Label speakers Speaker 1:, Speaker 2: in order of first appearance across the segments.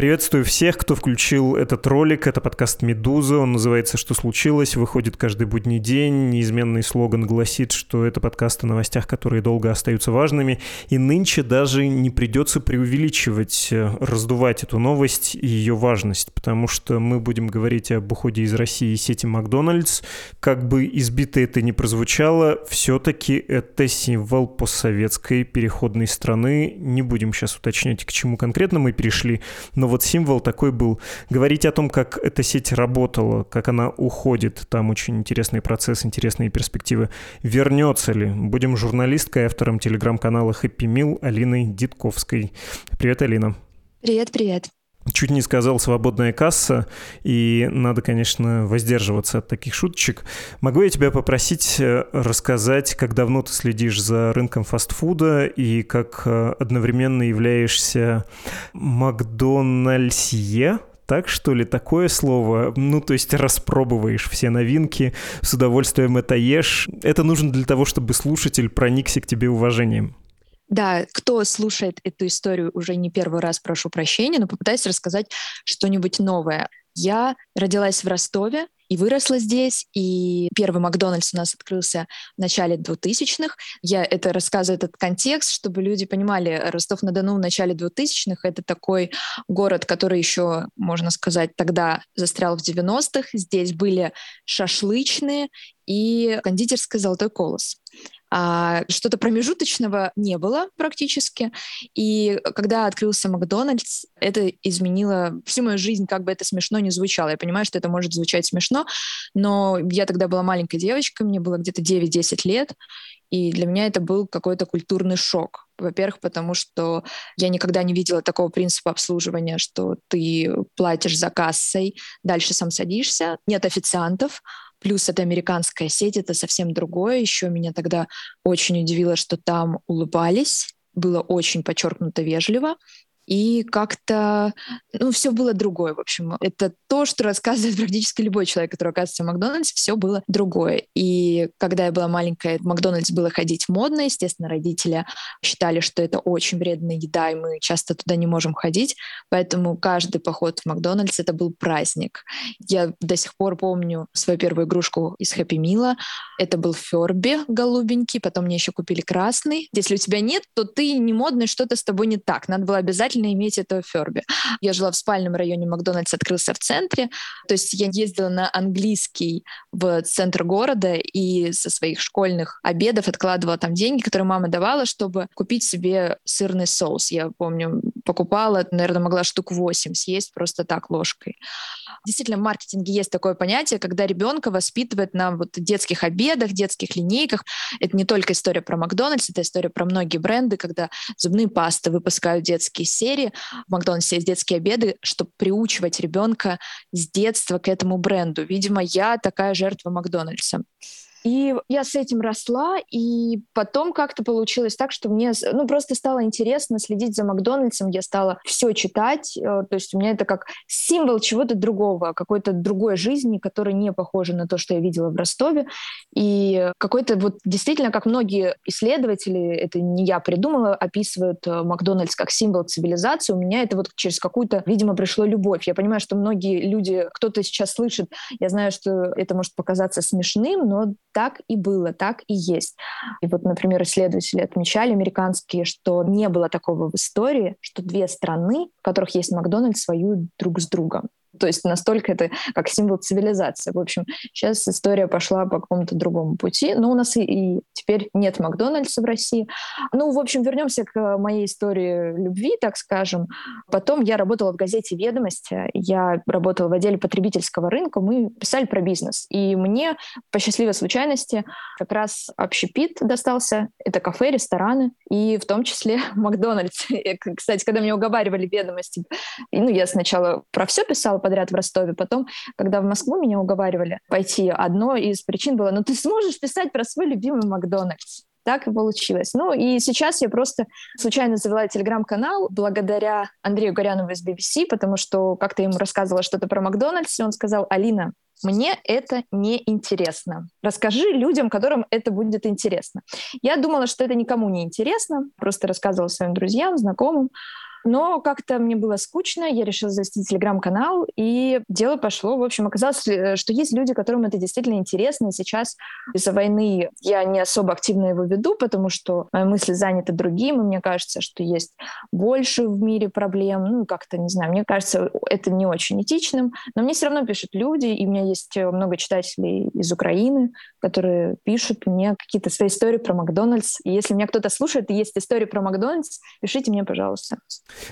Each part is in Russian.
Speaker 1: Приветствую всех, кто включил этот ролик. Это подкаст «Медуза». Он называется «Что случилось?». Выходит каждый будний день. Неизменный слоган гласит, что это подкаст о новостях, которые долго остаются важными. И нынче даже не придется преувеличивать, э, раздувать эту новость и ее важность, потому что мы будем говорить об уходе из России сети Макдональдс. Как бы избито это ни прозвучало, все-таки это символ постсоветской переходной страны. Не будем сейчас уточнять, к чему конкретно мы перешли, но вот символ такой был. Говорить о том, как эта сеть работала, как она уходит, там очень интересный процесс, интересные перспективы. Вернется ли? Будем журналисткой, автором телеграм-канала Happy Meal Алиной Дитковской. Привет, Алина.
Speaker 2: Привет, привет.
Speaker 1: Чуть не сказал «свободная касса», и надо, конечно, воздерживаться от таких шуточек. Могу я тебя попросить э, рассказать, как давно ты следишь за рынком фастфуда и как э, одновременно являешься Макдональдсье? так что ли, такое слово? Ну, то есть распробуешь все новинки, с удовольствием это ешь. Это нужно для того, чтобы слушатель проникся к тебе уважением.
Speaker 2: Да, кто слушает эту историю уже не первый раз, прошу прощения, но попытаюсь рассказать что-нибудь новое. Я родилась в Ростове и выросла здесь, и первый Макдональдс у нас открылся в начале 2000-х. Я это рассказываю, этот контекст, чтобы люди понимали, Ростов-на-Дону в начале 2000-х — это такой город, который еще, можно сказать, тогда застрял в 90-х. Здесь были шашлычные и кондитерская «Золотой колос». А что-то промежуточного не было практически. И когда открылся Макдональдс, это изменило всю мою жизнь, как бы это смешно не звучало. Я понимаю, что это может звучать смешно, но я тогда была маленькой девочкой, мне было где-то 9-10 лет, и для меня это был какой-то культурный шок. Во-первых, потому что я никогда не видела такого принципа обслуживания, что ты платишь за кассой, дальше сам садишься, нет официантов, Плюс это американская сеть, это совсем другое. Еще меня тогда очень удивило, что там улыбались, было очень подчеркнуто вежливо и как-то, ну, все было другое, в общем. Это то, что рассказывает практически любой человек, который оказывается в Макдональдсе, все было другое. И когда я была маленькая, в Макдональдс было ходить модно, естественно, родители считали, что это очень вредная еда, и мы часто туда не можем ходить, поэтому каждый поход в Макдональдс — это был праздник. Я до сих пор помню свою первую игрушку из Хэппи Мила. Это был Ферби голубенький, потом мне еще купили красный. Если у тебя нет, то ты не модный, что-то с тобой не так. Надо было обязательно обязательно иметь это в Ферби. Я жила в спальном районе, Макдональдс открылся в центре, то есть я ездила на английский в центр города и со своих школьных обедов откладывала там деньги, которые мама давала, чтобы купить себе сырный соус. Я помню, покупала, наверное, могла штук 8 съесть просто так ложкой. Действительно, в маркетинге есть такое понятие, когда ребенка воспитывают на вот детских обедах, детских линейках. Это не только история про Макдональдс, это история про многие бренды, когда зубные пасты выпускают детские серии. В Макдональдсе есть детские обеды, чтобы приучивать ребенка с детства к этому бренду. Видимо, я такая жертва Макдональдса. И я с этим росла, и потом как-то получилось так, что мне ну, просто стало интересно следить за Макдональдсом, я стала все читать, э, то есть у меня это как символ чего-то другого, какой-то другой жизни, которая не похожа на то, что я видела в Ростове, и какой-то вот действительно, как многие исследователи, это не я придумала, описывают э, Макдональдс как символ цивилизации, у меня это вот через какую-то, видимо, пришло любовь. Я понимаю, что многие люди, кто-то сейчас слышит, я знаю, что это может показаться смешным, но так и было, так и есть. И вот, например, исследователи отмечали американские, что не было такого в истории, что две страны, в которых есть Макдональдс, воюют друг с другом. То есть настолько это как символ цивилизации. В общем, сейчас история пошла по какому-то другому пути. Но у нас и, и теперь нет Макдональдса в России. Ну, в общем, вернемся к моей истории любви, так скажем. Потом я работала в газете «Ведомости». Я работала в отделе потребительского рынка. Мы писали про бизнес. И мне, по счастливой случайности, как раз общепит достался. Это кафе, рестораны. И в том числе Макдональдс. Кстати, когда меня уговаривали «Ведомости», ну, я сначала про все писала, подряд в Ростове. Потом, когда в Москву меня уговаривали пойти, одной из причин было, ну ты сможешь писать про свой любимый Макдональдс? Так и получилось. Ну и сейчас я просто случайно завела телеграм-канал благодаря Андрею Горянову из BBC, потому что как-то ему рассказывала что-то про Макдональдс, и он сказал, Алина, мне это не интересно. Расскажи людям, которым это будет интересно. Я думала, что это никому не интересно, просто рассказывала своим друзьям, знакомым. Но как-то мне было скучно, я решила завести телеграм-канал, и дело пошло. В общем, оказалось, э, что есть люди, которым это действительно интересно. И сейчас из-за войны я не особо активно его веду, потому что мои мысли заняты другим, и мне кажется, что есть больше в мире проблем. Ну, как-то, не знаю, мне кажется, это не очень этичным. Но мне все равно пишут люди, и у меня есть э, много читателей из Украины, которые пишут мне какие-то свои истории про Макдональдс. И если меня кто-то слушает и есть истории про Макдональдс, пишите мне, пожалуйста.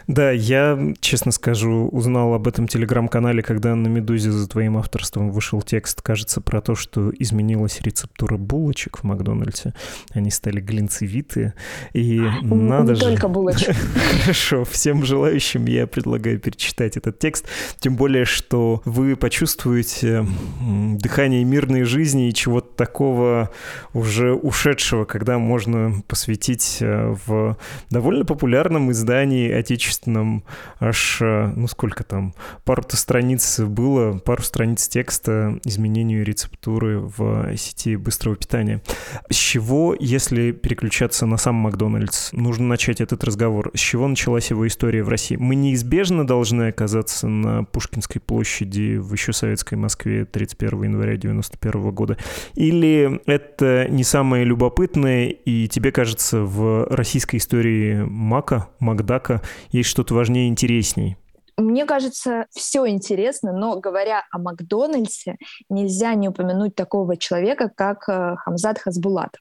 Speaker 1: Да, я, честно скажу, узнал об этом телеграм-канале, когда на «Медузе» за твоим авторством вышел текст, кажется, про то, что изменилась рецептура булочек в Макдональдсе. Они стали глинцевитые. И надо
Speaker 2: Не
Speaker 1: же...
Speaker 2: только булочек.
Speaker 1: Хорошо, всем желающим я предлагаю перечитать этот текст. Тем более, что вы почувствуете дыхание мирной жизни и чего-то такого уже ушедшего, когда можно посвятить э, в довольно популярном издании отечественном аж, э, ну сколько там, пару-то страниц было, пару страниц текста изменению рецептуры в сети быстрого питания. С чего, если переключаться на сам Макдональдс, нужно начать этот разговор? С чего началась его история в России? Мы неизбежно должны оказаться на Пушкинской площади в еще советской Москве 31 января 91 года? Или это не самое любопытное, и тебе кажется, в российской истории Мака, Макдака есть что-то важнее и интересней?
Speaker 2: Мне кажется, все интересно, но говоря о Макдональдсе, нельзя не упомянуть такого человека, как э, Хамзат Хасбулатов.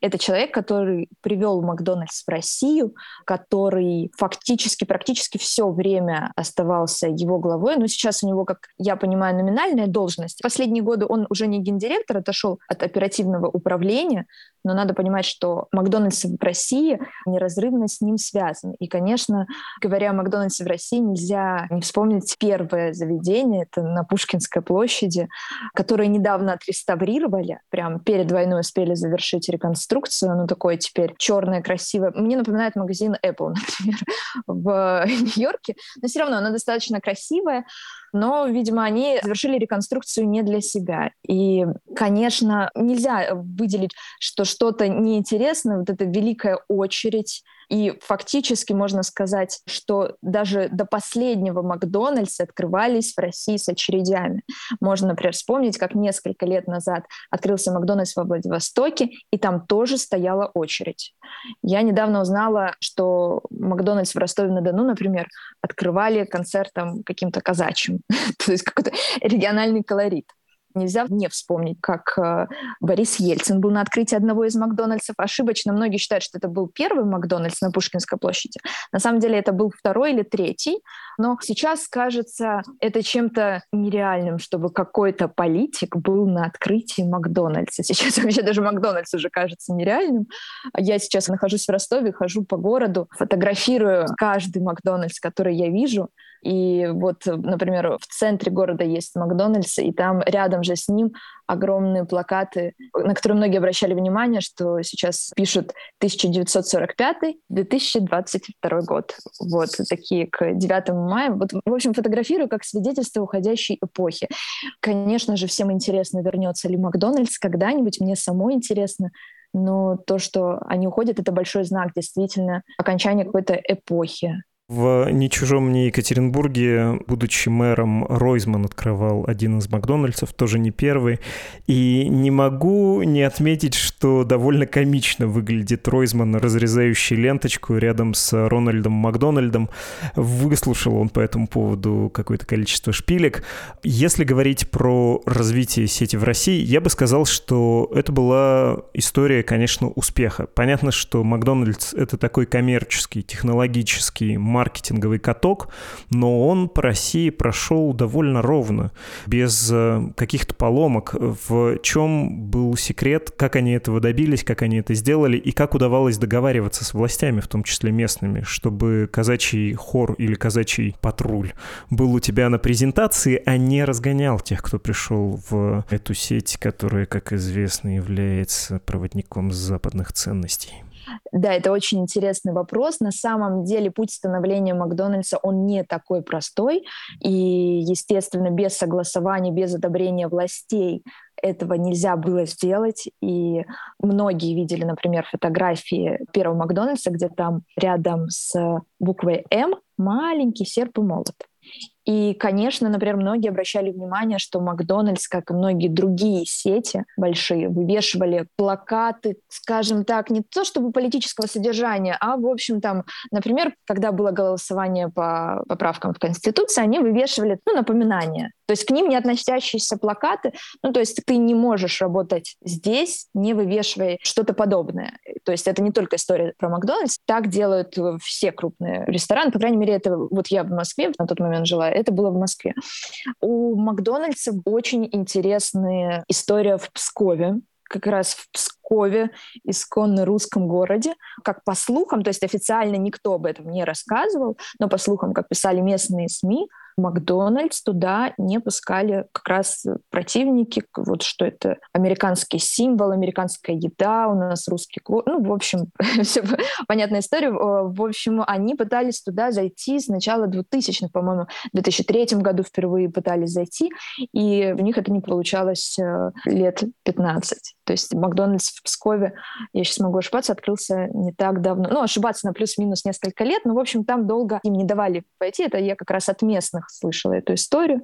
Speaker 2: Это человек, который привел Макдональдс в Россию, который фактически, практически все время оставался его главой. Но сейчас у него, как я понимаю, номинальная должность. Последние годы он уже не гендиректор, отошел от оперативного управления, но надо понимать, что Макдональдс в России неразрывно с ним связан. И, конечно, говоря о Макдональдсе в России, нельзя не вспомнить первое заведение, это на Пушкинской площади, которое недавно отреставрировали, прям перед войной успели завершить реконструкцию, оно такое теперь черное, красивое. Мне напоминает магазин Apple, например, в Нью-Йорке, но все равно оно достаточно красивое, но, видимо, они завершили реконструкцию не для себя. И, конечно, нельзя выделить, что что-то неинтересное, вот эта великая очередь, и фактически можно сказать, что даже до последнего Макдональдса открывались в России с очередями. Можно, например, вспомнить, как несколько лет назад открылся Макдональдс во Владивостоке, и там тоже стояла очередь. Я недавно узнала, что Макдональдс в Ростове-на-Дону, например, открывали концертом каким-то казачьим, то есть какой-то региональный колорит. Нельзя не вспомнить, как э, Борис Ельцин был на открытии одного из Макдональдсов. Ошибочно многие считают, что это был первый Макдональдс на Пушкинской площади. На самом деле это был второй или третий. Но сейчас кажется это чем-то нереальным, чтобы какой-то политик был на открытии Макдональдса. Сейчас вообще даже Макдональдс уже кажется нереальным. Я сейчас нахожусь в Ростове, хожу по городу, фотографирую каждый Макдональдс, который я вижу. И вот, например, в центре города есть Макдональдс, и там рядом же с ним огромные плакаты, на которые многие обращали внимание, что сейчас пишут 1945-2022 год. Вот такие к 9 мая. Вот, в общем, фотографирую как свидетельство уходящей эпохи. Конечно же, всем интересно, вернется ли Макдональдс когда-нибудь. Мне самой интересно, но то, что они уходят, это большой знак действительно окончания какой-то эпохи.
Speaker 1: В «Не чужом мне Екатеринбурге», будучи мэром, Ройзман открывал один из Макдональдсов, тоже не первый. И не могу не отметить, что довольно комично выглядит Ройзман, разрезающий ленточку рядом с Рональдом Макдональдом. Выслушал он по этому поводу какое-то количество шпилек. Если говорить про развитие сети в России, я бы сказал, что это была история, конечно, успеха. Понятно, что Макдональдс — это такой коммерческий, технологический, маркетинговый каток, но он по России прошел довольно ровно, без э, каких-то поломок. В чем был секрет, как они этого добились, как они это сделали, и как удавалось договариваться с властями, в том числе местными, чтобы казачий хор или казачий патруль был у тебя на презентации, а не разгонял тех, кто пришел в эту сеть, которая, как известно, является проводником западных ценностей.
Speaker 2: Да, это очень интересный вопрос. На самом деле путь становления Макдональдса, он не такой простой. И, естественно, без согласования, без одобрения властей этого нельзя было сделать. И многие видели, например, фотографии первого Макдональдса, где там рядом с буквой «М» маленький серп и молот. И, конечно, например, многие обращали внимание, что Макдональдс, как и многие другие сети большие, вывешивали плакаты, скажем так, не то чтобы политического содержания, а, в общем, там, например, когда было голосование по поправкам в Конституции, они вывешивали ну, напоминания. То есть к ним не относящиеся плакаты, ну, то есть ты не можешь работать здесь, не вывешивая что-то подобное. То есть это не только история про Макдональдс, так делают все крупные рестораны, по крайней мере, это вот я в Москве на тот момент жила, это было в Москве. У Макдональдса очень интересная история в Пскове, как раз в Пскове, исконно русском городе. Как по слухам, то есть официально никто об этом не рассказывал, но по слухам, как писали местные СМИ, Макдональдс туда не пускали как раз противники, вот что это американский символ, американская еда, у нас русский клуб. Ну, в общем, все понятная история. В общем, они пытались туда зайти с начала 2000-х, по-моему, в 2003 году впервые пытались зайти, и у них это не получалось э, лет 15. То есть Макдональдс в Пскове, я сейчас могу ошибаться, открылся не так давно. Ну, ошибаться на плюс-минус несколько лет, но, в общем, там долго им не давали пойти. Это я как раз от местных слышала эту историю.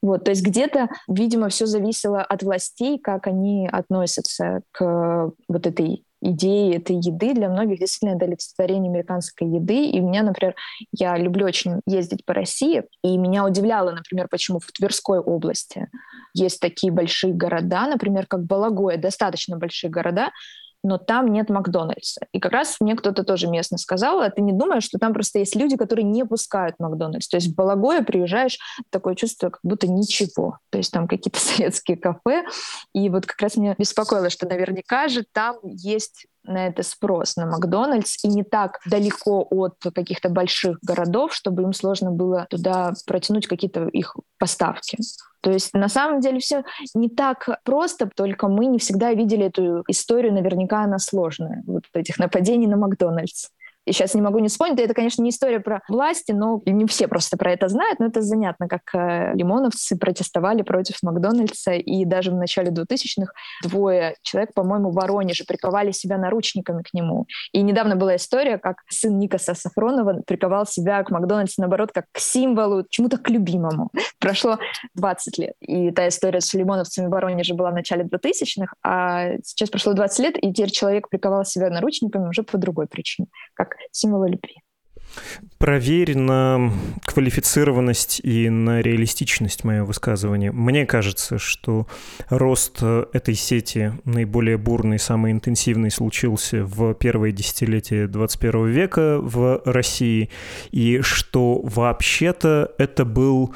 Speaker 2: Вот, то есть где-то, видимо, все зависело от властей, как они относятся к вот этой идеи этой еды для многих действительно это олицетворение американской еды. И меня, например, я люблю очень ездить по России, и меня удивляло, например, почему в Тверской области есть такие большие города, например, как Балагоя, достаточно большие города, но там нет Макдональдса. И как раз мне кто-то тоже местно сказал, а ты не думаешь, что там просто есть люди, которые не пускают Макдональдс. То есть в Балагое приезжаешь, такое чувство, как будто ничего. То есть там какие-то советские кафе. И вот как раз меня беспокоило, что наверняка же там есть на это спрос, на Макдональдс, и не так далеко от каких-то больших городов, чтобы им сложно было туда протянуть какие-то их поставки. То есть на самом деле все не так просто, только мы не всегда видели эту историю, наверняка она сложная, вот этих нападений на Макдональдс и сейчас не могу не вспомнить. Это, конечно, не история про власти, но не все просто про это знают, но это занятно, как э, лимоновцы протестовали против Макдональдса, и даже в начале 2000-х двое человек, по-моему, в Воронеже приковали себя наручниками к нему. И недавно была история, как сын Никаса Сафронова приковал себя к Макдональдсу, наоборот, как к символу, чему-то к любимому. Прошло 20 лет. И та история с лимоновцами в Воронеже была в начале 2000-х, а сейчас прошло 20 лет, и теперь человек приковал себя наручниками уже по другой причине, как символа любви.
Speaker 1: Проверь на квалифицированность и на реалистичность мое высказывание. Мне кажется, что рост этой сети наиболее бурный, самый интенсивный случился в первое десятилетие 21 века в России, и что вообще-то это был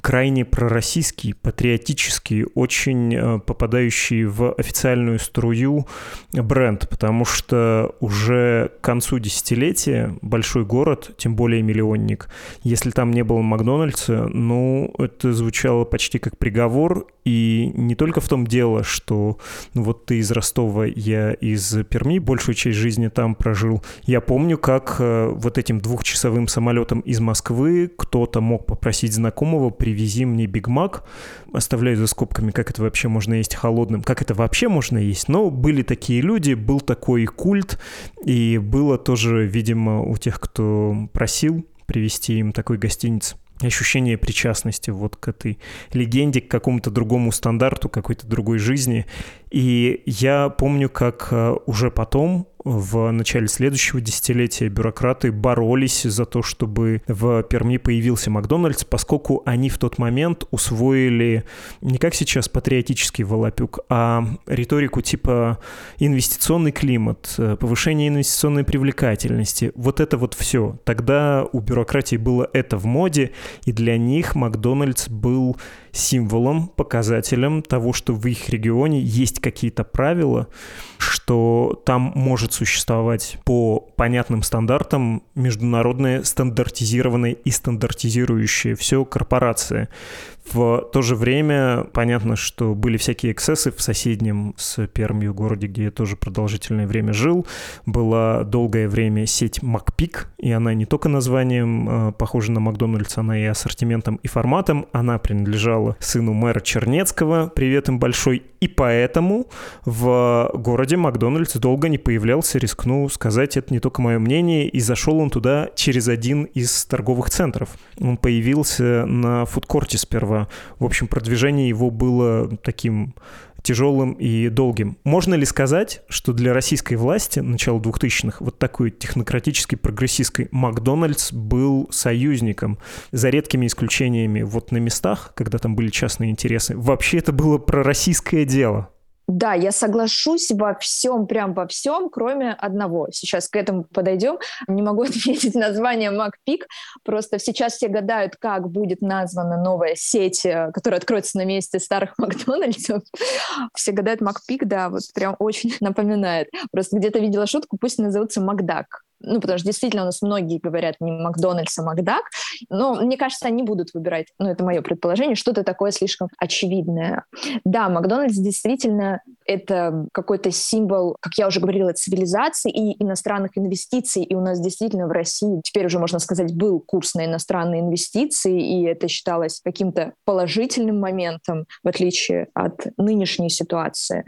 Speaker 1: крайне пророссийский, патриотический, очень э, попадающий в официальную струю бренд, потому что уже к концу десятилетия большой город, тем более миллионник, если там не было Макдональдса, ну, это звучало почти как приговор, и не только в том дело, что ну, вот ты из Ростова, я из Перми, большую часть жизни там прожил. Я помню, как э, вот этим двухчасовым самолетом из Москвы кто-то мог попросить знакомого привези мне Биг Мак. Оставляю за скобками, как это вообще можно есть холодным, как это вообще можно есть. Но были такие люди, был такой культ, и было тоже, видимо, у тех, кто просил привезти им такой гостиниц ощущение причастности вот к этой легенде, к какому-то другому стандарту, какой-то другой жизни. И я помню, как э, уже потом, э, в начале следующего десятилетия бюрократы боролись за то, чтобы в Перми появился Макдональдс, поскольку они в тот момент усвоили не как сейчас патриотический волопюк, а риторику типа инвестиционный климат, повышение инвестиционной привлекательности. Вот это вот все. Тогда у бюрократии было это в моде, и для них Макдональдс был символом, показателем того, что в их регионе есть какие-то правила, что там может существовать по понятным стандартам международная стандартизированная и стандартизирующая все корпорация. В то же время понятно, что были всякие эксцессы в соседнем с Пермью городе, где я тоже продолжительное время жил. Была долгое время сеть Макпик, и она не только названием э, похожа на Макдональдс, она и ассортиментом, и форматом. Она принадлежала сыну мэра Чернецкого, привет им большой. И поэтому в городе Макдональдс долго не появлялся, рискну сказать, это не только мое мнение, и зашел он туда через один из торговых центров. Он появился на фудкорте сперва в общем, продвижение его было таким тяжелым и долгим. Можно ли сказать, что для российской власти начала 2000-х вот такой технократической, прогрессистской Макдональдс был союзником, за редкими исключениями вот на местах, когда там были частные интересы. Вообще это было пророссийское дело.
Speaker 2: Да, я соглашусь во всем, прям во всем, кроме одного. Сейчас к этому подойдем. Не могу отметить название MacPeak. Просто сейчас все гадают, как будет названа новая сеть, э, которая откроется на месте старых Макдональдсов. Все гадают MacPeak, да, вот прям очень напоминает. Просто где-то видела шутку, пусть назовутся Макдак ну, потому что действительно у нас многие говорят не Макдональдс, а Макдак, но мне кажется, они будут выбирать, ну, это мое предположение, что-то такое слишком очевидное. Да, Макдональдс действительно это какой-то символ, как я уже говорила, цивилизации и иностранных инвестиций, и у нас действительно в России теперь уже, можно сказать, был курс на иностранные инвестиции, и это считалось каким-то положительным моментом, в отличие от нынешней ситуации.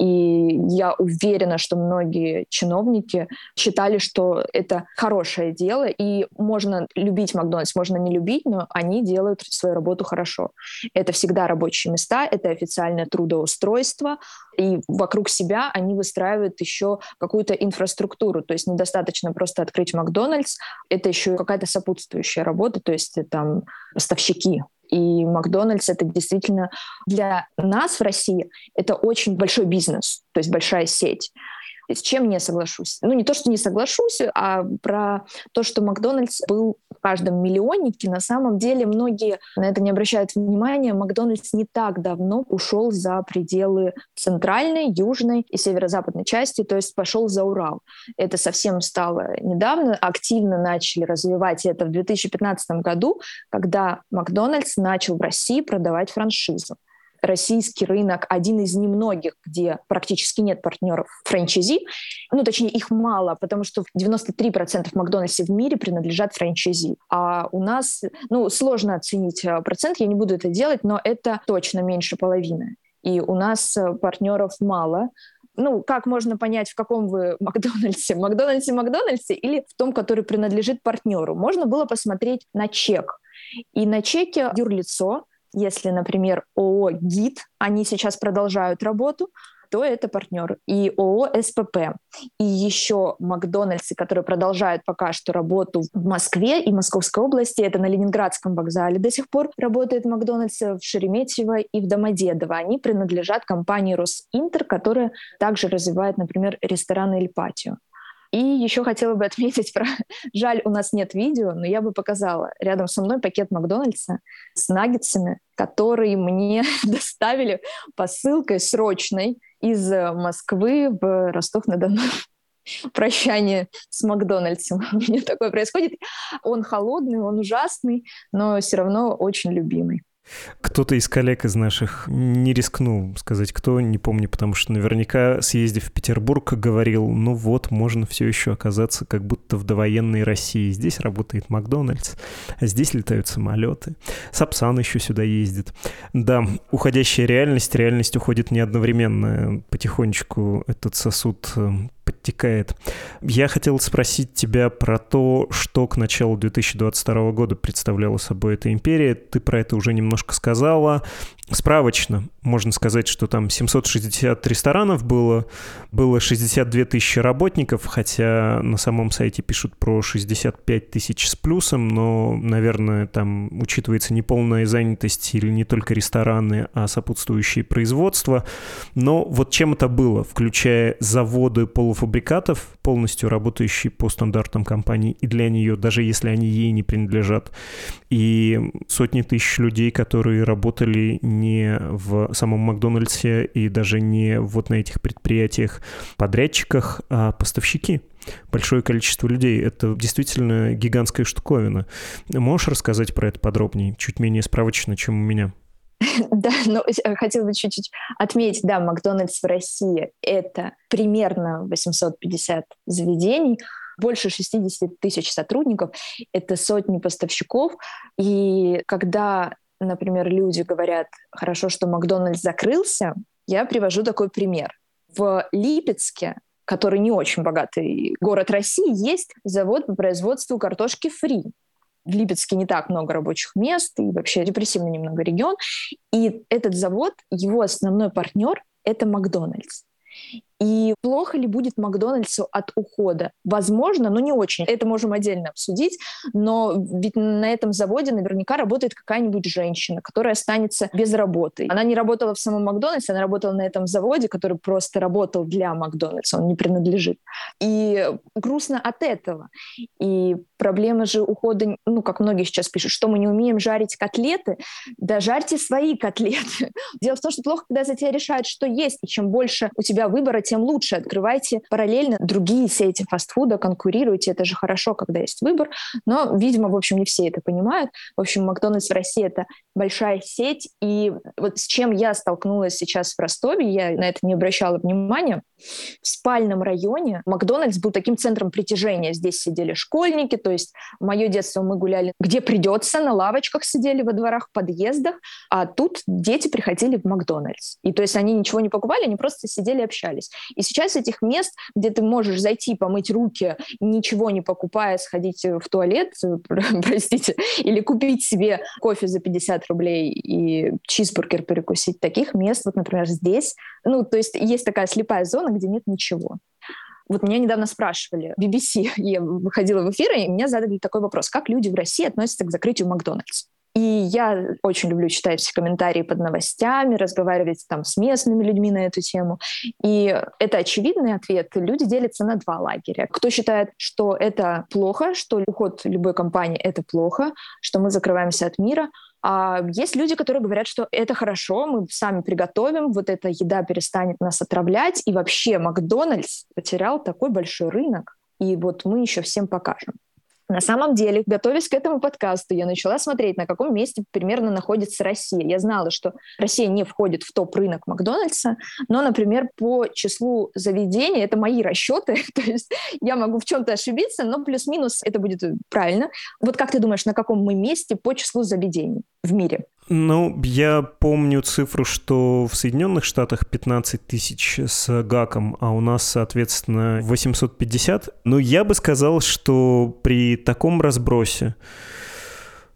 Speaker 2: И я уверена, что многие чиновники считали, что это хорошее дело, и можно любить Макдональдс, можно не любить, но они делают свою работу хорошо. Это всегда рабочие места, это официальное трудоустройство, и вокруг себя они выстраивают еще какую-то инфраструктуру. То есть недостаточно просто открыть Макдональдс, это еще какая-то сопутствующая работа, то есть там поставщики, и Макдональдс это действительно для нас в России это очень большой бизнес, то есть большая сеть. С чем не соглашусь? Ну, не то, что не соглашусь, а про то, что Макдональдс был в каждом миллионнике. На самом деле многие на это не обращают внимания. Макдональдс не так давно ушел за пределы центральной, южной и северо-западной части, то есть пошел за Урал. Это совсем стало недавно. Активно начали развивать это в 2015 году, когда Макдональдс начал в России продавать франшизу российский рынок один из немногих, где практически нет партнеров франчайзи. Ну, точнее, их мало, потому что 93% Макдональдсов в мире принадлежат франчайзи. А у нас, ну, сложно оценить э, процент, я не буду это делать, но это точно меньше половины. И у нас э, партнеров мало, ну, как можно понять, в каком вы Макдональдсе? Макдональдсе, Макдональдсе или в том, который принадлежит партнеру? Можно было посмотреть на чек. И на чеке юрлицо если, например, ООО «ГИД», они сейчас продолжают работу, то это партнер. И ООО СПП. И еще Макдональдсы, которые продолжают пока что работу в Москве и Московской области. Это на Ленинградском вокзале до сих пор работает Макдональдс в Шереметьево и в Домодедово. Они принадлежат компании Росинтер, которая также развивает, например, рестораны Эль. И еще хотела бы отметить про... Жаль, у нас нет видео, но я бы показала. Рядом со мной пакет Макдональдса с наггетсами, которые мне доставили посылкой срочной из э, Москвы в Ростов-на-Дону прощание с Макдональдсом. У меня такое происходит. Он холодный, он ужасный, но все равно очень любимый.
Speaker 1: Кто-то из коллег из наших не рискнул сказать, кто, не помню, потому что наверняка, съездив в Петербург, говорил, ну вот, можно все еще оказаться как будто в довоенной России. Здесь работает Макдональдс, а здесь летают самолеты. Сапсан еще сюда ездит. Да, уходящая реальность, реальность уходит не одновременно. Потихонечку этот сосуд э, подтекает. Я хотел спросить тебя про то, что к началу 2022 года представляла собой эта империя. Ты про это уже немножко сказала. Справочно можно сказать, что там 760 ресторанов было, было 62 тысячи работников, хотя на самом сайте пишут про 65 тысяч с плюсом, но, наверное, там учитывается не полная занятость или не только рестораны, а сопутствующие производства. Но вот чем это было, включая заводы полуфабрикатов, полностью работающие по стандартам компании и для нее, даже если они ей не принадлежат, и сотни тысяч людей, которые работали не в самом Макдональдсе и даже не вот на этих предприятиях подрядчиках, а поставщики большое количество людей. Это действительно гигантская штуковина. Можешь рассказать про это подробнее, чуть менее справочно, чем у меня?
Speaker 2: Да, но хотела бы чуть-чуть отметить, да, Макдональдс в России — это примерно 850 заведений, больше 60 тысяч сотрудников, это сотни поставщиков. И когда например, люди говорят, хорошо, что Макдональдс закрылся, я привожу такой пример. В Липецке, который не очень богатый город России, есть завод по производству картошки фри. В Липецке не так много рабочих мест и вообще репрессивный немного регион. И этот завод, его основной партнер — это Макдональдс. И плохо ли будет Макдональдсу от ухода? Возможно, но не очень. Это можем отдельно обсудить. Но ведь на этом заводе наверняка работает какая-нибудь женщина, которая останется без работы. Она не работала в самом Макдональдсе, она работала на этом заводе, который просто работал для Макдональдса, он не принадлежит. И грустно от этого. И проблема же ухода, ну, как многие сейчас пишут, что мы не умеем жарить котлеты. Да жарьте свои котлеты. Дело в том, что плохо, когда за тебя решают, что есть. И чем больше у тебя выбора, тем лучше. Открывайте параллельно другие сети фастфуда, конкурируйте. Это же хорошо, когда есть выбор. Но, видимо, в общем, не все это понимают. В общем, Макдональдс в России — это большая сеть. И вот с чем я столкнулась сейчас в Ростове, я на это не обращала внимания, в спальном районе Макдональдс был таким центром притяжения. Здесь сидели школьники, то есть в мое детство мы гуляли где придется, на лавочках сидели во дворах, подъездах, а тут дети приходили в Макдональдс. И то есть они ничего не покупали, они просто сидели общались. И сейчас этих мест, где ты можешь зайти, помыть руки, ничего не покупая, сходить в туалет, простите, или купить себе кофе за 50 рублей и чизбургер перекусить, таких мест, вот, например, здесь, ну, то есть есть такая слепая зона, где нет ничего. Вот меня недавно спрашивали, BBC, я выходила в эфир, и мне задали такой вопрос, как люди в России относятся к закрытию Макдональдс? И я очень люблю читать все комментарии под новостями, разговаривать там с местными людьми на эту тему. И это очевидный ответ. Люди делятся на два лагеря. Кто считает, что это плохо, что уход любой компании — это плохо, что мы закрываемся от мира, а есть люди, которые говорят, что это хорошо, мы сами приготовим, вот эта еда перестанет нас отравлять, и вообще Макдональдс потерял такой большой рынок, и вот мы еще всем покажем. На самом деле, готовясь к этому подкасту, я начала смотреть, на каком месте примерно находится Россия. Я знала, что Россия не входит в топ-рынок Макдональдса, но, например, по числу заведений, это мои расчеты, то есть я могу в чем-то ошибиться, но плюс-минус это будет правильно. Вот как ты думаешь, на каком мы месте по числу заведений в мире?
Speaker 1: Ну, я помню цифру, что в Соединенных Штатах 15 тысяч с ГАКом, а у нас, соответственно, 850. Но я бы сказал, что при таком разбросе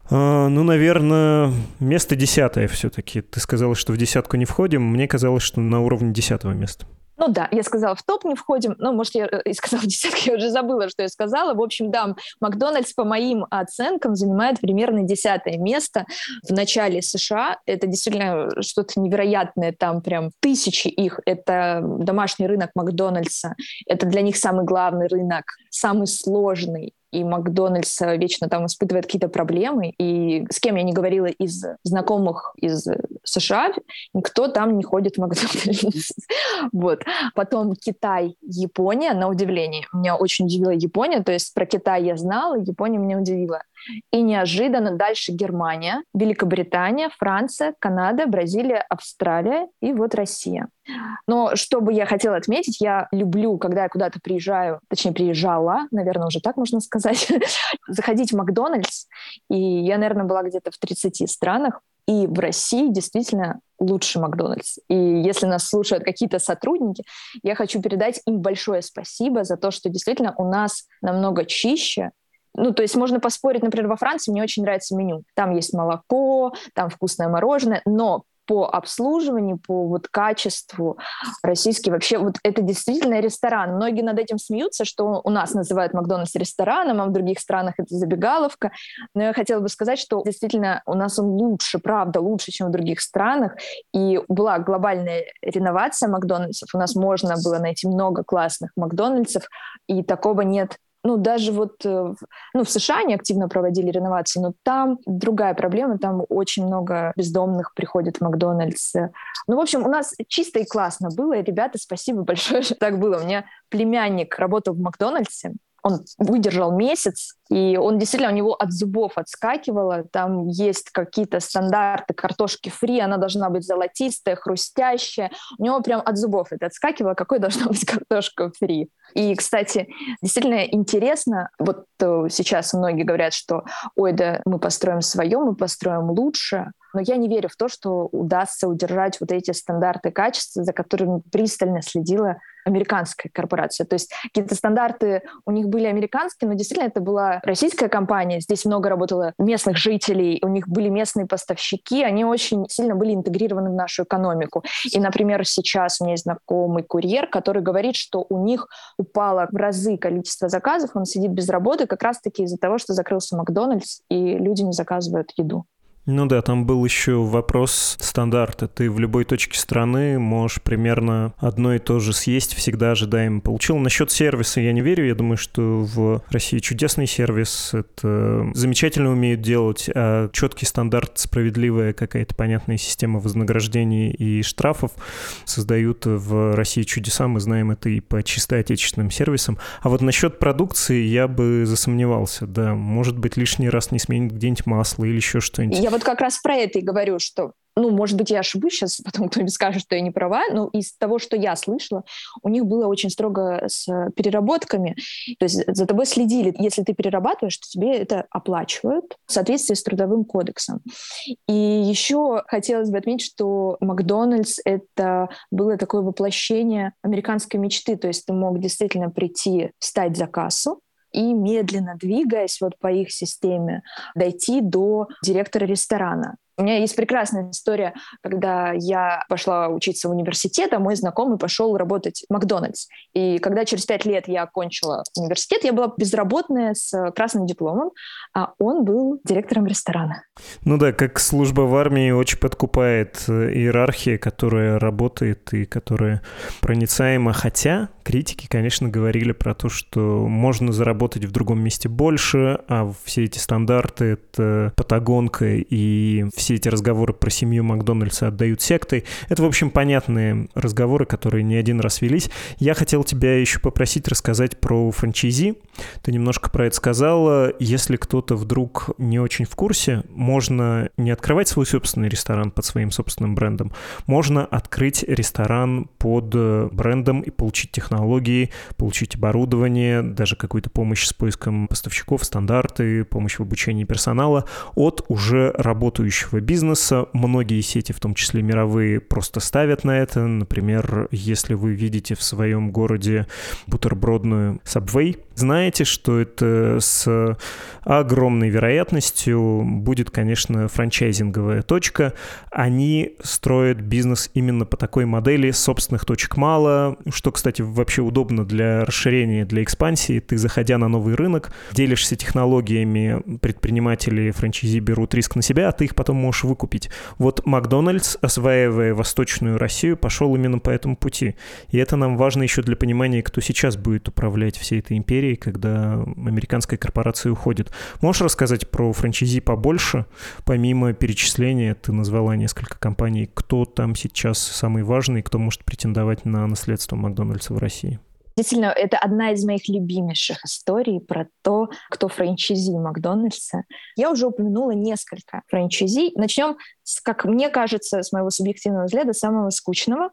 Speaker 1: а, ну, наверное, место десятое все-таки. Ты сказала, что в десятку не входим. Мне казалось, что на уровне десятого места.
Speaker 2: Ну да, я сказала, в топ не входим. Ну, может, я и сказала в я уже забыла, что я сказала. В общем, да, Макдональдс, по моим оценкам, занимает примерно десятое место в начале США. Это действительно что-то невероятное. Там прям тысячи их. Это домашний рынок Макдональдса. Это для них самый главный рынок, самый сложный и Макдональдс вечно там испытывает какие-то проблемы, и с кем я не говорила из знакомых из США, никто там не ходит в Макдональдс. Вот. Потом Китай, Япония, на удивление. Меня очень удивила Япония, то есть про Китай я знала, Япония меня удивила. И неожиданно дальше Германия, Великобритания, Франция, Канада, Бразилия, Австралия и вот Россия. Но что бы я хотела отметить, я люблю, когда я куда-то приезжаю, точнее, приезжала, наверное, уже так можно сказать, заходить в Макдональдс. И я, наверное, была где-то в 30 странах. И в России действительно лучший Макдональдс. И если нас слушают какие-то сотрудники, я хочу передать им большое спасибо за то, что действительно у нас намного чище, ну, то есть можно поспорить, например, во Франции мне очень нравится меню. Там есть молоко, там вкусное мороженое, но по обслуживанию, по вот качеству российский вообще вот это действительно ресторан. Многие над этим смеются, что у нас называют Макдональдс рестораном, а в других странах это забегаловка. Но я хотела бы сказать, что действительно у нас он лучше, правда, лучше, чем в других странах. И была глобальная реновация Макдональдсов. У нас можно было найти много классных Макдональдсов, и такого нет ну, даже вот э, ну, в США они активно проводили реновации, но там другая проблема, там очень много бездомных приходит в Макдональдс. Ну, в общем, у нас чисто и классно было. Ребята, спасибо большое, что так было. У меня племянник работал в Макдональдсе, он выдержал месяц, и он действительно, у него от зубов отскакивало. Там есть какие-то стандарты картошки фри, она должна быть золотистая, хрустящая. У него прям от зубов это отскакивало, какой должна быть картошка фри. И, кстати, действительно интересно, вот э, сейчас многие говорят, что ой, да мы построим свое, мы построим лучше, но я не верю в то, что удастся удержать вот эти стандарты качества, за которыми пристально следила американская корпорация. То есть какие-то стандарты у них были американские, но действительно это была российская компания. Здесь много работало местных жителей, у них были местные поставщики, они очень сильно были интегрированы в нашу экономику. И, например, сейчас у меня есть знакомый курьер, который говорит, что у них упало в разы количество заказов, он сидит без работы как раз-таки из-за того, что закрылся Макдональдс, и люди не заказывают еду.
Speaker 1: Ну да, там был еще вопрос стандарта. Ты в любой точке страны можешь примерно одно и то же съесть, всегда ожидаемо получил. Насчет сервиса я не верю. Я думаю, что в России чудесный сервис. Это замечательно умеют делать. А четкий стандарт, справедливая какая-то понятная система вознаграждений и штрафов создают в России чудеса. Мы знаем это и по чисто отечественным сервисам. А вот насчет продукции я бы засомневался. Да, может быть, лишний раз не сменить где-нибудь масло или еще что-нибудь
Speaker 2: вот как раз про это и говорю, что ну, может быть, я ошибусь сейчас, потом кто-нибудь скажет, что я не права, но из того, что я слышала, у них было очень строго с переработками. То есть за тобой следили. Если ты перерабатываешь, то тебе это оплачивают в соответствии с трудовым кодексом. И еще хотелось бы отметить, что Макдональдс — это было такое воплощение американской мечты. То есть ты мог действительно прийти, встать за кассу, и медленно двигаясь вот по их системе дойти до директора ресторана. У меня есть прекрасная история, когда я пошла учиться в университет, а мой знакомый пошел работать в Макдональдс. И когда через пять лет я окончила университет, я была безработная с красным дипломом, а он был директором ресторана.
Speaker 1: Ну да, как служба в армии очень подкупает э, иерархия, которая работает и которая проницаема. Хотя критики, конечно, говорили про то, что можно заработать в другом месте больше, а все эти стандарты — это патагонка и все эти разговоры про семью Макдональдса отдают сектой. Это, в общем, понятные разговоры, которые не один раз велись. Я хотел тебя еще попросить рассказать про франчайзи. Ты немножко про это сказала. Если кто-то вдруг не очень в курсе, можно не открывать свой собственный ресторан под своим собственным брендом. Можно открыть ресторан под брендом и получить технологии, получить оборудование, даже какую-то помощь с поиском поставщиков, стандарты, помощь в обучении персонала от уже работающего бизнеса. Многие сети, в том числе мировые, просто ставят на это. Например, если вы видите в своем городе бутербродную Subway, знаете, что это с огромной вероятностью будет, конечно, франчайзинговая точка. Они строят бизнес именно по такой модели, собственных точек мало, что, кстати, вообще удобно для расширения, для экспансии. Ты, заходя на новый рынок, делишься технологиями, предприниматели, франчайзи берут риск на себя, а ты их потом можешь выкупить. Вот Макдональдс, осваивая Восточную Россию, пошел именно по этому пути. И это нам важно еще для понимания, кто сейчас будет управлять всей этой империей, когда американская корпорация уходит. Можешь рассказать про франчайзи побольше? Помимо перечисления, ты назвала несколько компаний. Кто там сейчас самый важный, кто может претендовать на наследство Макдональдса в России?
Speaker 2: Действительно, это одна из моих любимейших историй про то, кто франчайзи Макдональдса. Я уже упомянула несколько франчайзи. Начнем как мне кажется, с моего субъективного взгляда, самого скучного.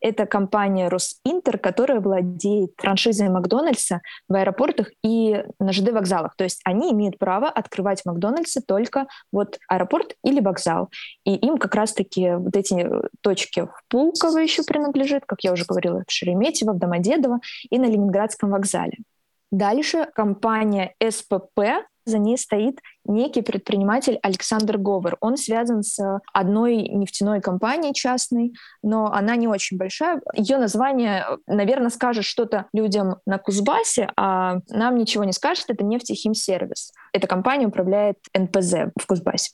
Speaker 2: Это компания Росинтер, которая владеет франшизой Макдональдса в аэропортах и на ЖД вокзалах. То есть они имеют право открывать Макдональдсы только вот аэропорт или вокзал. И им как раз-таки вот эти точки в Пулково еще принадлежит, как я уже говорила, в Шереметьево, в Домодедово и на Ленинградском вокзале. Дальше компания СПП за ней стоит некий предприниматель Александр Говор. Он связан с одной нефтяной компанией частной, но она не очень большая. Ее название, наверное, скажет что-то людям на Кузбассе, а нам ничего не скажет. Это нефтехимсервис. Эта компания управляет НПЗ в Кузбассе.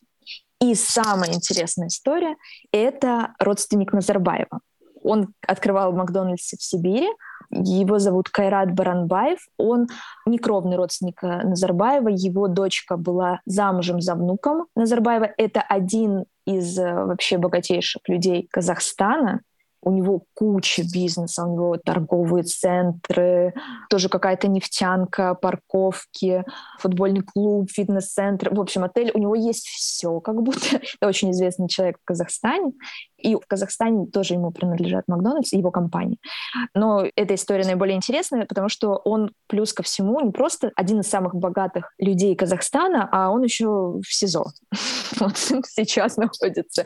Speaker 2: И самая интересная история — это родственник Назарбаева. Он открывал Макдональдс в Сибири, его зовут Кайрат Баранбаев. Он не кровный родственник э, Назарбаева. Его дочка была замужем за внуком Назарбаева. Это один из э, вообще богатейших людей Казахстана у него куча бизнеса, у него торговые центры, тоже какая-то нефтянка, парковки, футбольный клуб, фитнес-центр. В общем, отель, у него есть все, как будто. Это очень известный человек в Казахстане. И в Казахстане тоже ему принадлежат Макдональдс и его компании. Но эта история наиболее интересная, потому что он плюс ко всему не просто один из самых богатых людей Казахстана, а он еще в СИЗО. Вот сейчас находится.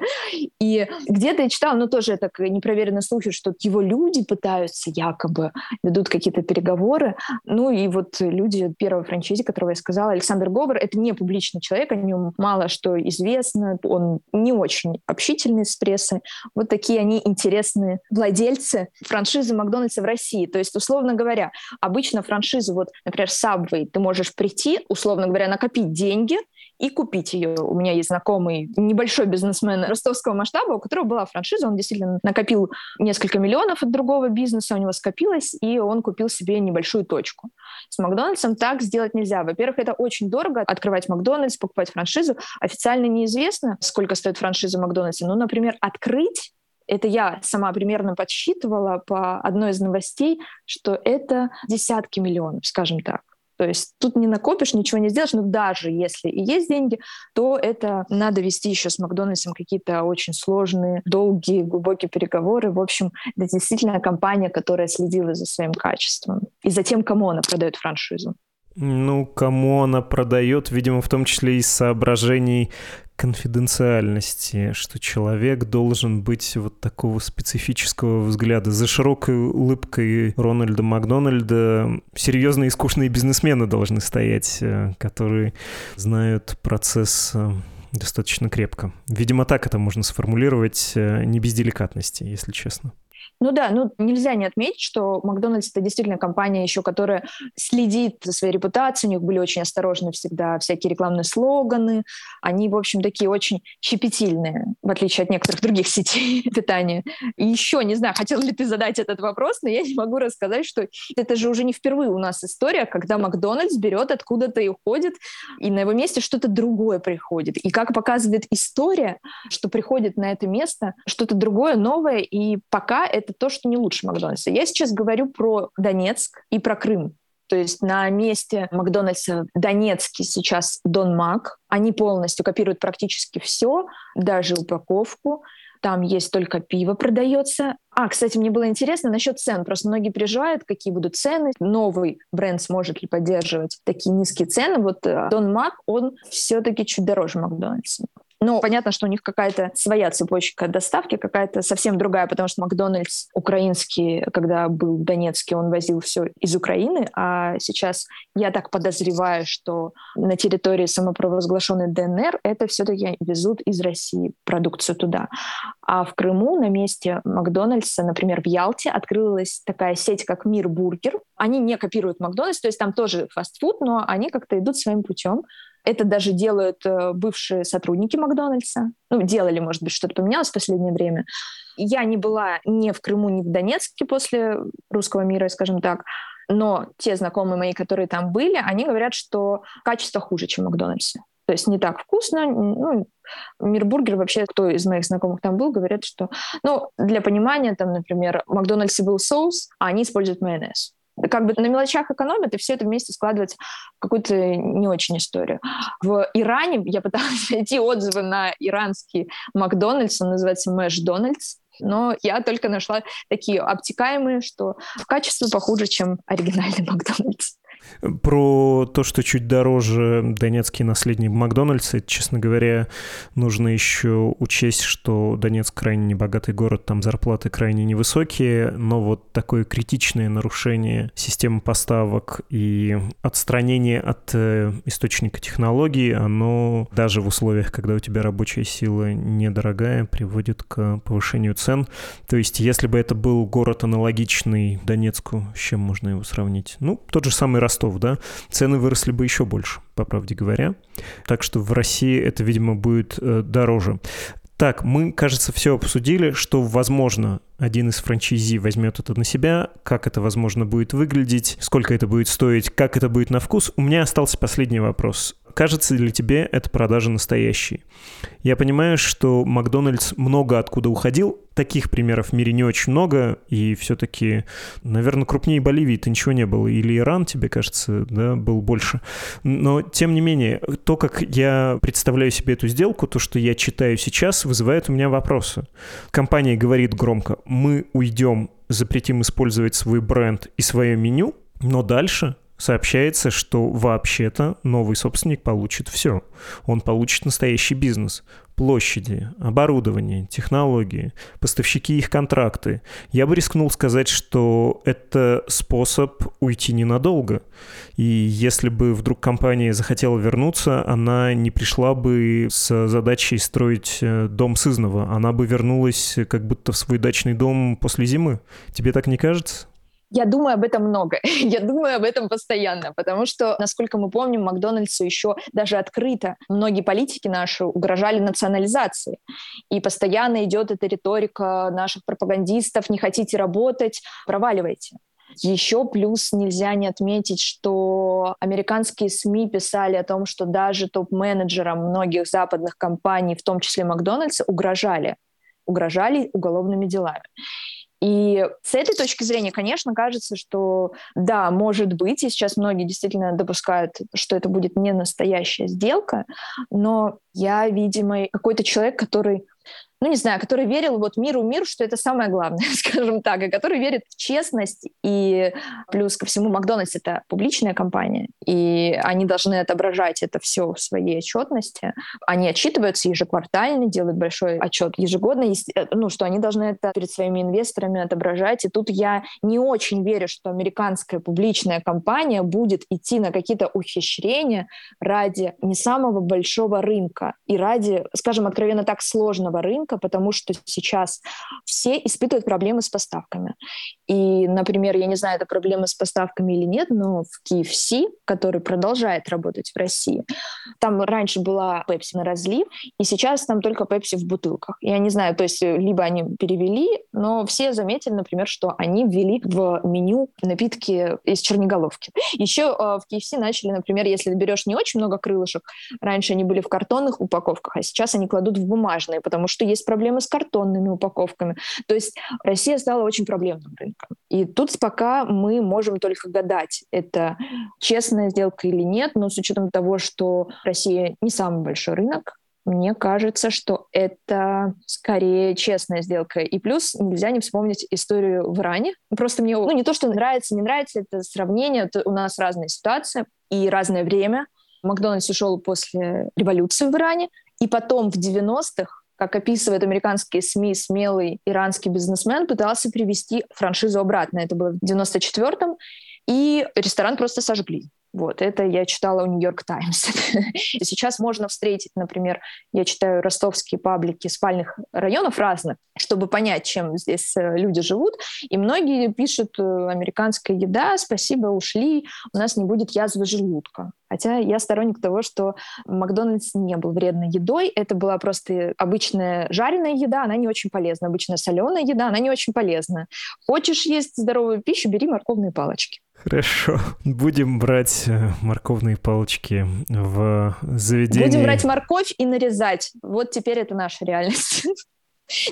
Speaker 2: И где-то я читала, но тоже это непроверенные слухи, что его люди пытаются якобы, ведут какие-то переговоры. Ну и вот люди первого франчайзи, которого я сказала, Александр Говор, это не публичный человек, о нем мало что известно, он не очень общительный с прессой, вот такие они интересные владельцы франшизы Макдональдса в России. То есть, условно говоря, обычно франшизу, вот, например, Subway, ты можешь прийти, условно говоря, накопить деньги и купить ее. У меня есть знакомый небольшой бизнесмен ростовского масштаба, у которого была франшиза, он действительно накопил несколько миллионов от другого бизнеса, у него скопилось, и он купил себе небольшую точку. С Макдональдсом так сделать нельзя. Во-первых, это очень дорого открывать Макдональдс, покупать франшизу. Официально неизвестно, сколько стоит франшиза Макдональдса. Ну, например, открыть это я сама примерно подсчитывала по одной из новостей, что это десятки миллионов, скажем так. То есть тут не накопишь, ничего не сделаешь, но даже если и есть деньги, то это надо вести еще с Макдональдсом какие-то очень сложные, долгие, глубокие переговоры. В общем, это действительно компания, которая следила за своим качеством и за тем, кому она продает франшизу.
Speaker 1: Ну, кому она продает, видимо, в том числе из соображений конфиденциальности, что человек должен быть вот такого специфического взгляда. За широкой улыбкой Рональда Макдональда серьезные и скучные бизнесмены должны стоять, э, которые знают процесс э, достаточно крепко. Видимо, так это можно сформулировать, э, не без деликатности, если честно.
Speaker 2: Ну да, ну нельзя не отметить, что Макдональдс это действительно компания еще, которая следит за своей репутацией, у них были очень осторожны всегда всякие рекламные слоганы, они, в общем, такие очень щепетильные, в отличие от некоторых других сетей питания. И еще, не знаю, хотел ли ты задать этот вопрос, но я не могу рассказать, что это же уже не впервые у нас история, когда Макдональдс берет откуда-то и уходит, и на его месте что-то другое приходит. И как показывает история, что приходит на это место что-то другое, новое, и пока это то, что не лучше Макдональдса. Я сейчас говорю про Донецк и про Крым. То есть на месте Макдональдса в Донецке сейчас Дон Мак. Они полностью копируют практически все, даже упаковку. Там есть только пиво продается. А, кстати, мне было интересно насчет цен. Просто многие переживают, какие будут цены. Новый бренд сможет ли поддерживать такие низкие цены. Вот э, Дон Мак, он все-таки чуть дороже Макдональдса. Ну, понятно, что у них какая-то своя цепочка доставки, какая-то совсем другая, потому что Макдональдс украинский, когда был в Донецке, он возил все из Украины, а сейчас я так подозреваю, что на территории самопровозглашенной ДНР это все-таки везут из России продукцию туда. А в Крыму на месте Макдональдса, например, в Ялте открылась такая сеть, как Мир Бургер. Они не копируют Макдональдс, то есть там тоже фастфуд, но они как-то идут своим путем. Это даже делают э, бывшие сотрудники Макдональдса. Ну, делали, может быть, что-то поменялось в последнее время. Я не была ни в Крыму, ни в Донецке после русского мира, скажем так. Но те знакомые мои, которые там были, они говорят, что качество хуже, чем в Макдональдсе. То есть не так вкусно. Ну, Мирбургер вообще, кто из моих знакомых там был, говорят, что... Ну, для понимания, там, например, в Макдональдсе был соус, а они используют майонез как бы на мелочах экономят, и все это вместе складывается в какую-то не очень историю. В Иране я пыталась найти отзывы на иранский Макдональдс, он называется Мэш Дональдс, но я только нашла такие обтекаемые, что в качестве похуже, чем оригинальный Макдональдс.
Speaker 1: Про то, что чуть дороже донецкий наследник Макдональдса, честно говоря, нужно еще учесть, что Донецк крайне небогатый город, там зарплаты крайне невысокие, но вот такое критичное нарушение системы поставок и отстранение от э, источника технологий, оно даже в условиях, когда у тебя рабочая сила недорогая, приводит к повышению цен. То есть, если бы это был город аналогичный Донецку, с чем можно его сравнить? Ну, тот же самый Ростов, да, цены выросли бы еще больше, по правде говоря. Так что в России это, видимо, будет э, дороже. Так, мы, кажется, все обсудили, что, возможно, один из франчайзи возьмет это на себя, как это, возможно, будет выглядеть, сколько это будет стоить, как это будет на вкус. У меня остался последний вопрос кажется ли тебе эта продажа настоящей? Я понимаю, что Макдональдс много откуда уходил, таких примеров в мире не очень много, и все-таки, наверное, крупнее Боливии-то ничего не было, или Иран, тебе кажется, да, был больше. Но, тем не менее, то, как я представляю себе эту сделку, то, что я читаю сейчас, вызывает у меня вопросы. Компания говорит громко, мы уйдем, запретим использовать свой бренд и свое меню, но дальше сообщается, что вообще-то новый собственник получит все. Он получит настоящий бизнес. Площади, оборудование, технологии, поставщики их контракты. Я бы рискнул сказать, что это способ уйти ненадолго. И если бы вдруг компания захотела вернуться, она не пришла бы с задачей строить э, дом сызного. Она бы вернулась как будто в свой дачный дом после зимы. Тебе так не кажется?
Speaker 2: Я думаю об этом много. Я думаю об этом постоянно, потому что, насколько мы помним, Макдональдсу еще даже открыто многие политики наши угрожали национализации. И постоянно идет эта риторика наших пропагандистов «не хотите работать, проваливайте». Еще плюс нельзя не отметить, что американские СМИ писали о том, что даже топ-менеджерам многих западных компаний, в том числе Макдональдса, угрожали угрожали уголовными делами. И с этой точки зрения, конечно, кажется, что да, может быть, и сейчас многие действительно допускают, что это будет не настоящая сделка, но я, видимо, какой-то человек, который ну, не знаю, который верил вот миру миру, что это самое главное, скажем так, и который верит в честность, и плюс ко всему Макдональдс — это публичная компания, и они должны отображать это все в своей отчетности. Они отчитываются ежеквартально, делают большой отчет ежегодно, э, ну, что они должны это перед своими инвесторами отображать, и тут я не очень верю, что американская публичная компания будет идти на какие-то ухищрения ради не самого большого рынка и ради, скажем откровенно так, сложного рынка, рынка, потому что сейчас все испытывают проблемы с поставками. И, например, я не знаю, это проблема с поставками или нет, но в KFC, который продолжает работать в России, там раньше была Pepsi на разлив, и сейчас там только Pepsi в бутылках. Я не знаю, то есть э, либо они перевели, но все заметили, например, что они ввели в меню напитки из черноголовки. Еще э, в KFC начали, например, если берешь не очень много крылышек, раньше они были в картонных упаковках, а сейчас они кладут в бумажные, потому что есть проблемы с картонными упаковками. То есть Россия стала очень проблемным рынком. И тут пока мы можем только гадать, это честная сделка или нет, но с учетом того, что Россия не самый большой рынок, мне кажется, что это скорее честная сделка. И плюс нельзя не вспомнить историю в Иране. Просто мне, ну не то, что нравится, не нравится, это сравнение. Это у нас разные ситуации и разное время. Макдональдс ушел после революции в Иране, и потом в 90-х как описывают американские СМИ, смелый иранский бизнесмен пытался привести франшизу обратно. Это было в 94-м, и ресторан просто сожгли. Вот, это я читала у Нью-Йорк Таймс. Сейчас можно встретить, например, я читаю ростовские паблики спальных районов разных, чтобы понять, чем здесь э, люди живут. И многие пишут, э, американская еда, спасибо, ушли, у нас не будет язвы желудка. Хотя я сторонник того, что Макдональдс не был вредной едой, это была просто обычная жареная еда, она не очень полезна. Обычная соленая еда, она не очень полезна. Хочешь есть здоровую пищу, бери морковные палочки.
Speaker 1: Хорошо. Будем брать э, морковные палочки в заведении.
Speaker 2: Будем брать морковь и нарезать. Вот теперь это наша реальность.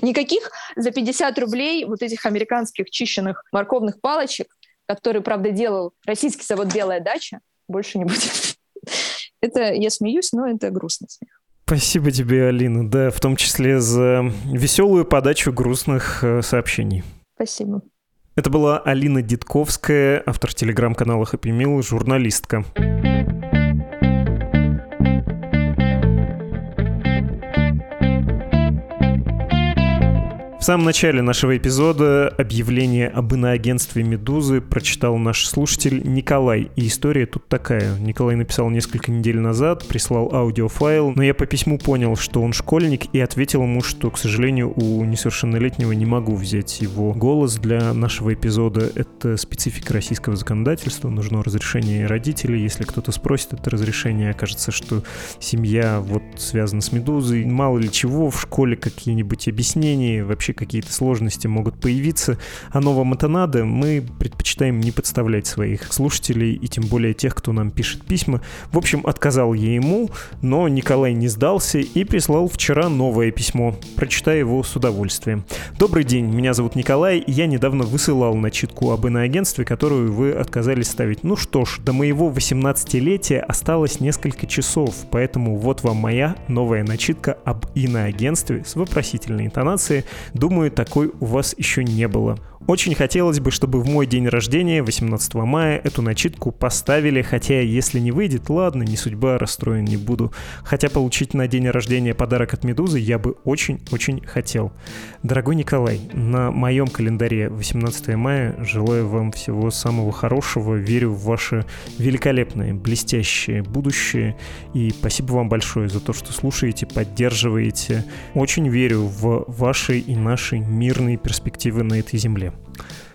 Speaker 2: Никаких за 50 рублей вот этих американских чищенных морковных палочек, которые, правда, делал российский завод «Белая дача», больше не будет. Это я смеюсь, но это грустный смех.
Speaker 1: Спасибо тебе, Алина, да, в том числе за веселую подачу грустных э, сообщений.
Speaker 2: Спасибо.
Speaker 1: Это была Алина Дитковская, автор телеграм-канала Happy Meal, журналистка. В самом начале нашего эпизода объявление об иноагентстве «Медузы» прочитал наш слушатель Николай. И история тут такая. Николай написал несколько недель назад, прислал аудиофайл, но я по письму понял, что он школьник, и ответил ему, что, к сожалению, у несовершеннолетнего не могу взять его голос для нашего эпизода. Это специфика российского законодательства, нужно разрешение родителей. Если кто-то спросит это разрешение, окажется, что семья вот связана с «Медузой», мало ли чего, в школе какие-нибудь объяснения, вообще какие-то сложности могут появиться. А новом это надо, мы предпочитаем не подставлять своих слушателей и тем более тех, кто нам пишет письма. В общем, отказал я ему, но Николай не сдался и прислал вчера новое письмо. Прочитаю его с удовольствием. Добрый день, меня зовут Николай, и я недавно высылал начитку об иноагентстве, которую вы отказались ставить. Ну что ж, до моего 18-летия осталось несколько часов, поэтому вот вам моя новая начитка об иноагентстве с вопросительной интонацией. Думаю, такой у вас еще не было. Очень хотелось бы, чтобы в мой день рождения, 18 мая, эту начитку поставили, хотя если не выйдет, ладно, не судьба, расстроен не буду. Хотя получить на день рождения подарок от Медузы я бы очень-очень хотел. Дорогой Николай, на моем календаре 18 мая желаю вам всего самого хорошего, верю в ваше великолепное, блестящее будущее и спасибо вам большое за то, что слушаете, поддерживаете. Очень верю в ваши и наши мирные перспективы на этой земле.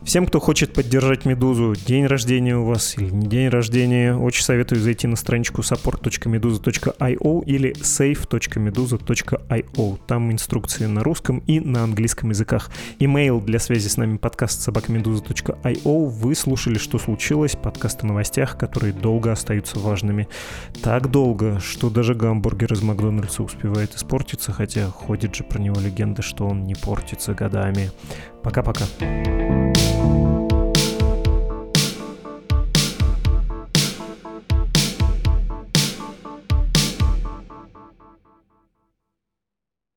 Speaker 1: Всем, кто хочет поддержать «Медузу», день рождения у вас или не день рождения, очень советую зайти на страничку support.meduza.io или save.meduza.io. Там инструкции на русском и на английском языках. Имейл для связи с нами подкаст собакамедуза.io. Вы слушали «Что случилось?» подкаст о новостях, которые долго остаются важными. Так долго, что даже гамбургер из Макдональдса успевает испортиться, хотя ходит же про него легенда, что он не портится годами. Пока-пока.